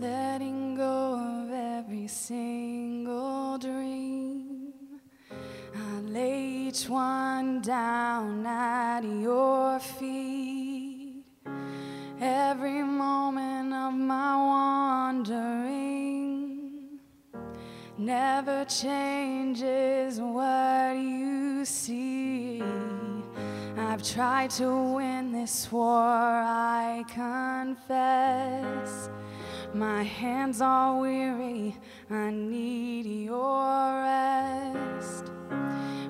letting go of every single dream. I lay each one down at your feet. Every moment of my wandering never changes what you see. I've tried to win this war, I. My hands are weary, I need your rest.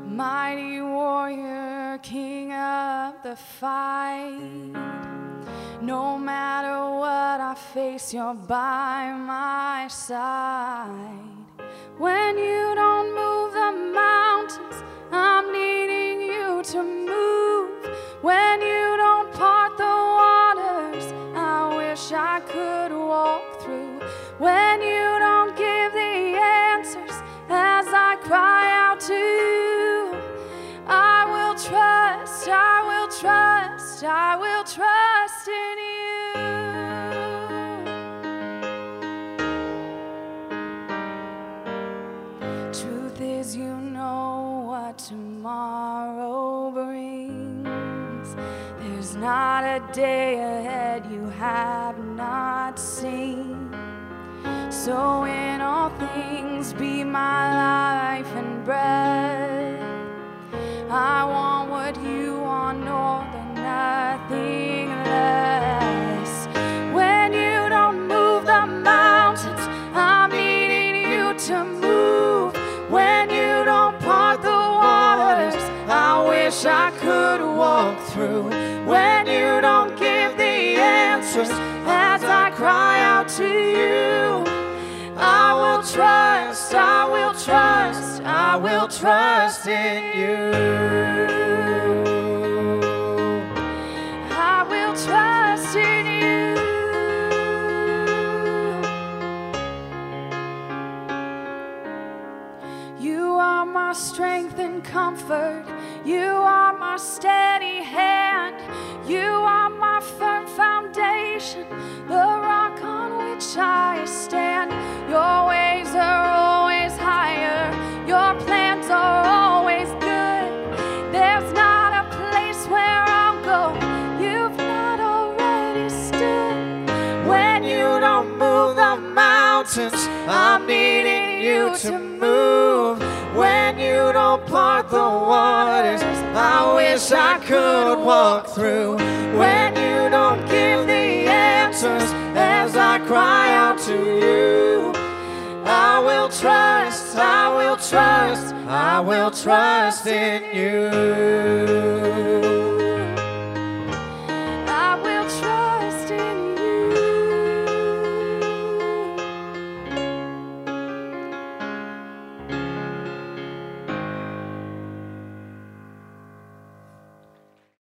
Mighty warrior, king of the fight. No matter what I face, you're by my side. I will trust in you. Truth is, you know what tomorrow brings. There's not a day ahead you have not seen. So, in all things, be my life and breath. As I cry out to you, I will trust, I will trust, I will trust in you. I will trust in you. You are my strength and comfort. You are my steady hand. You are foundation, the rock on which I stand. Your ways are always higher. Your plans are always good. There's not a place where I'll go. You've not already stood. When you don't move the mountains, I'm needing you to move. When you don't part the waters, I wish I could walk through. When cry out to you, I will trust, I will trust, I will trust in you.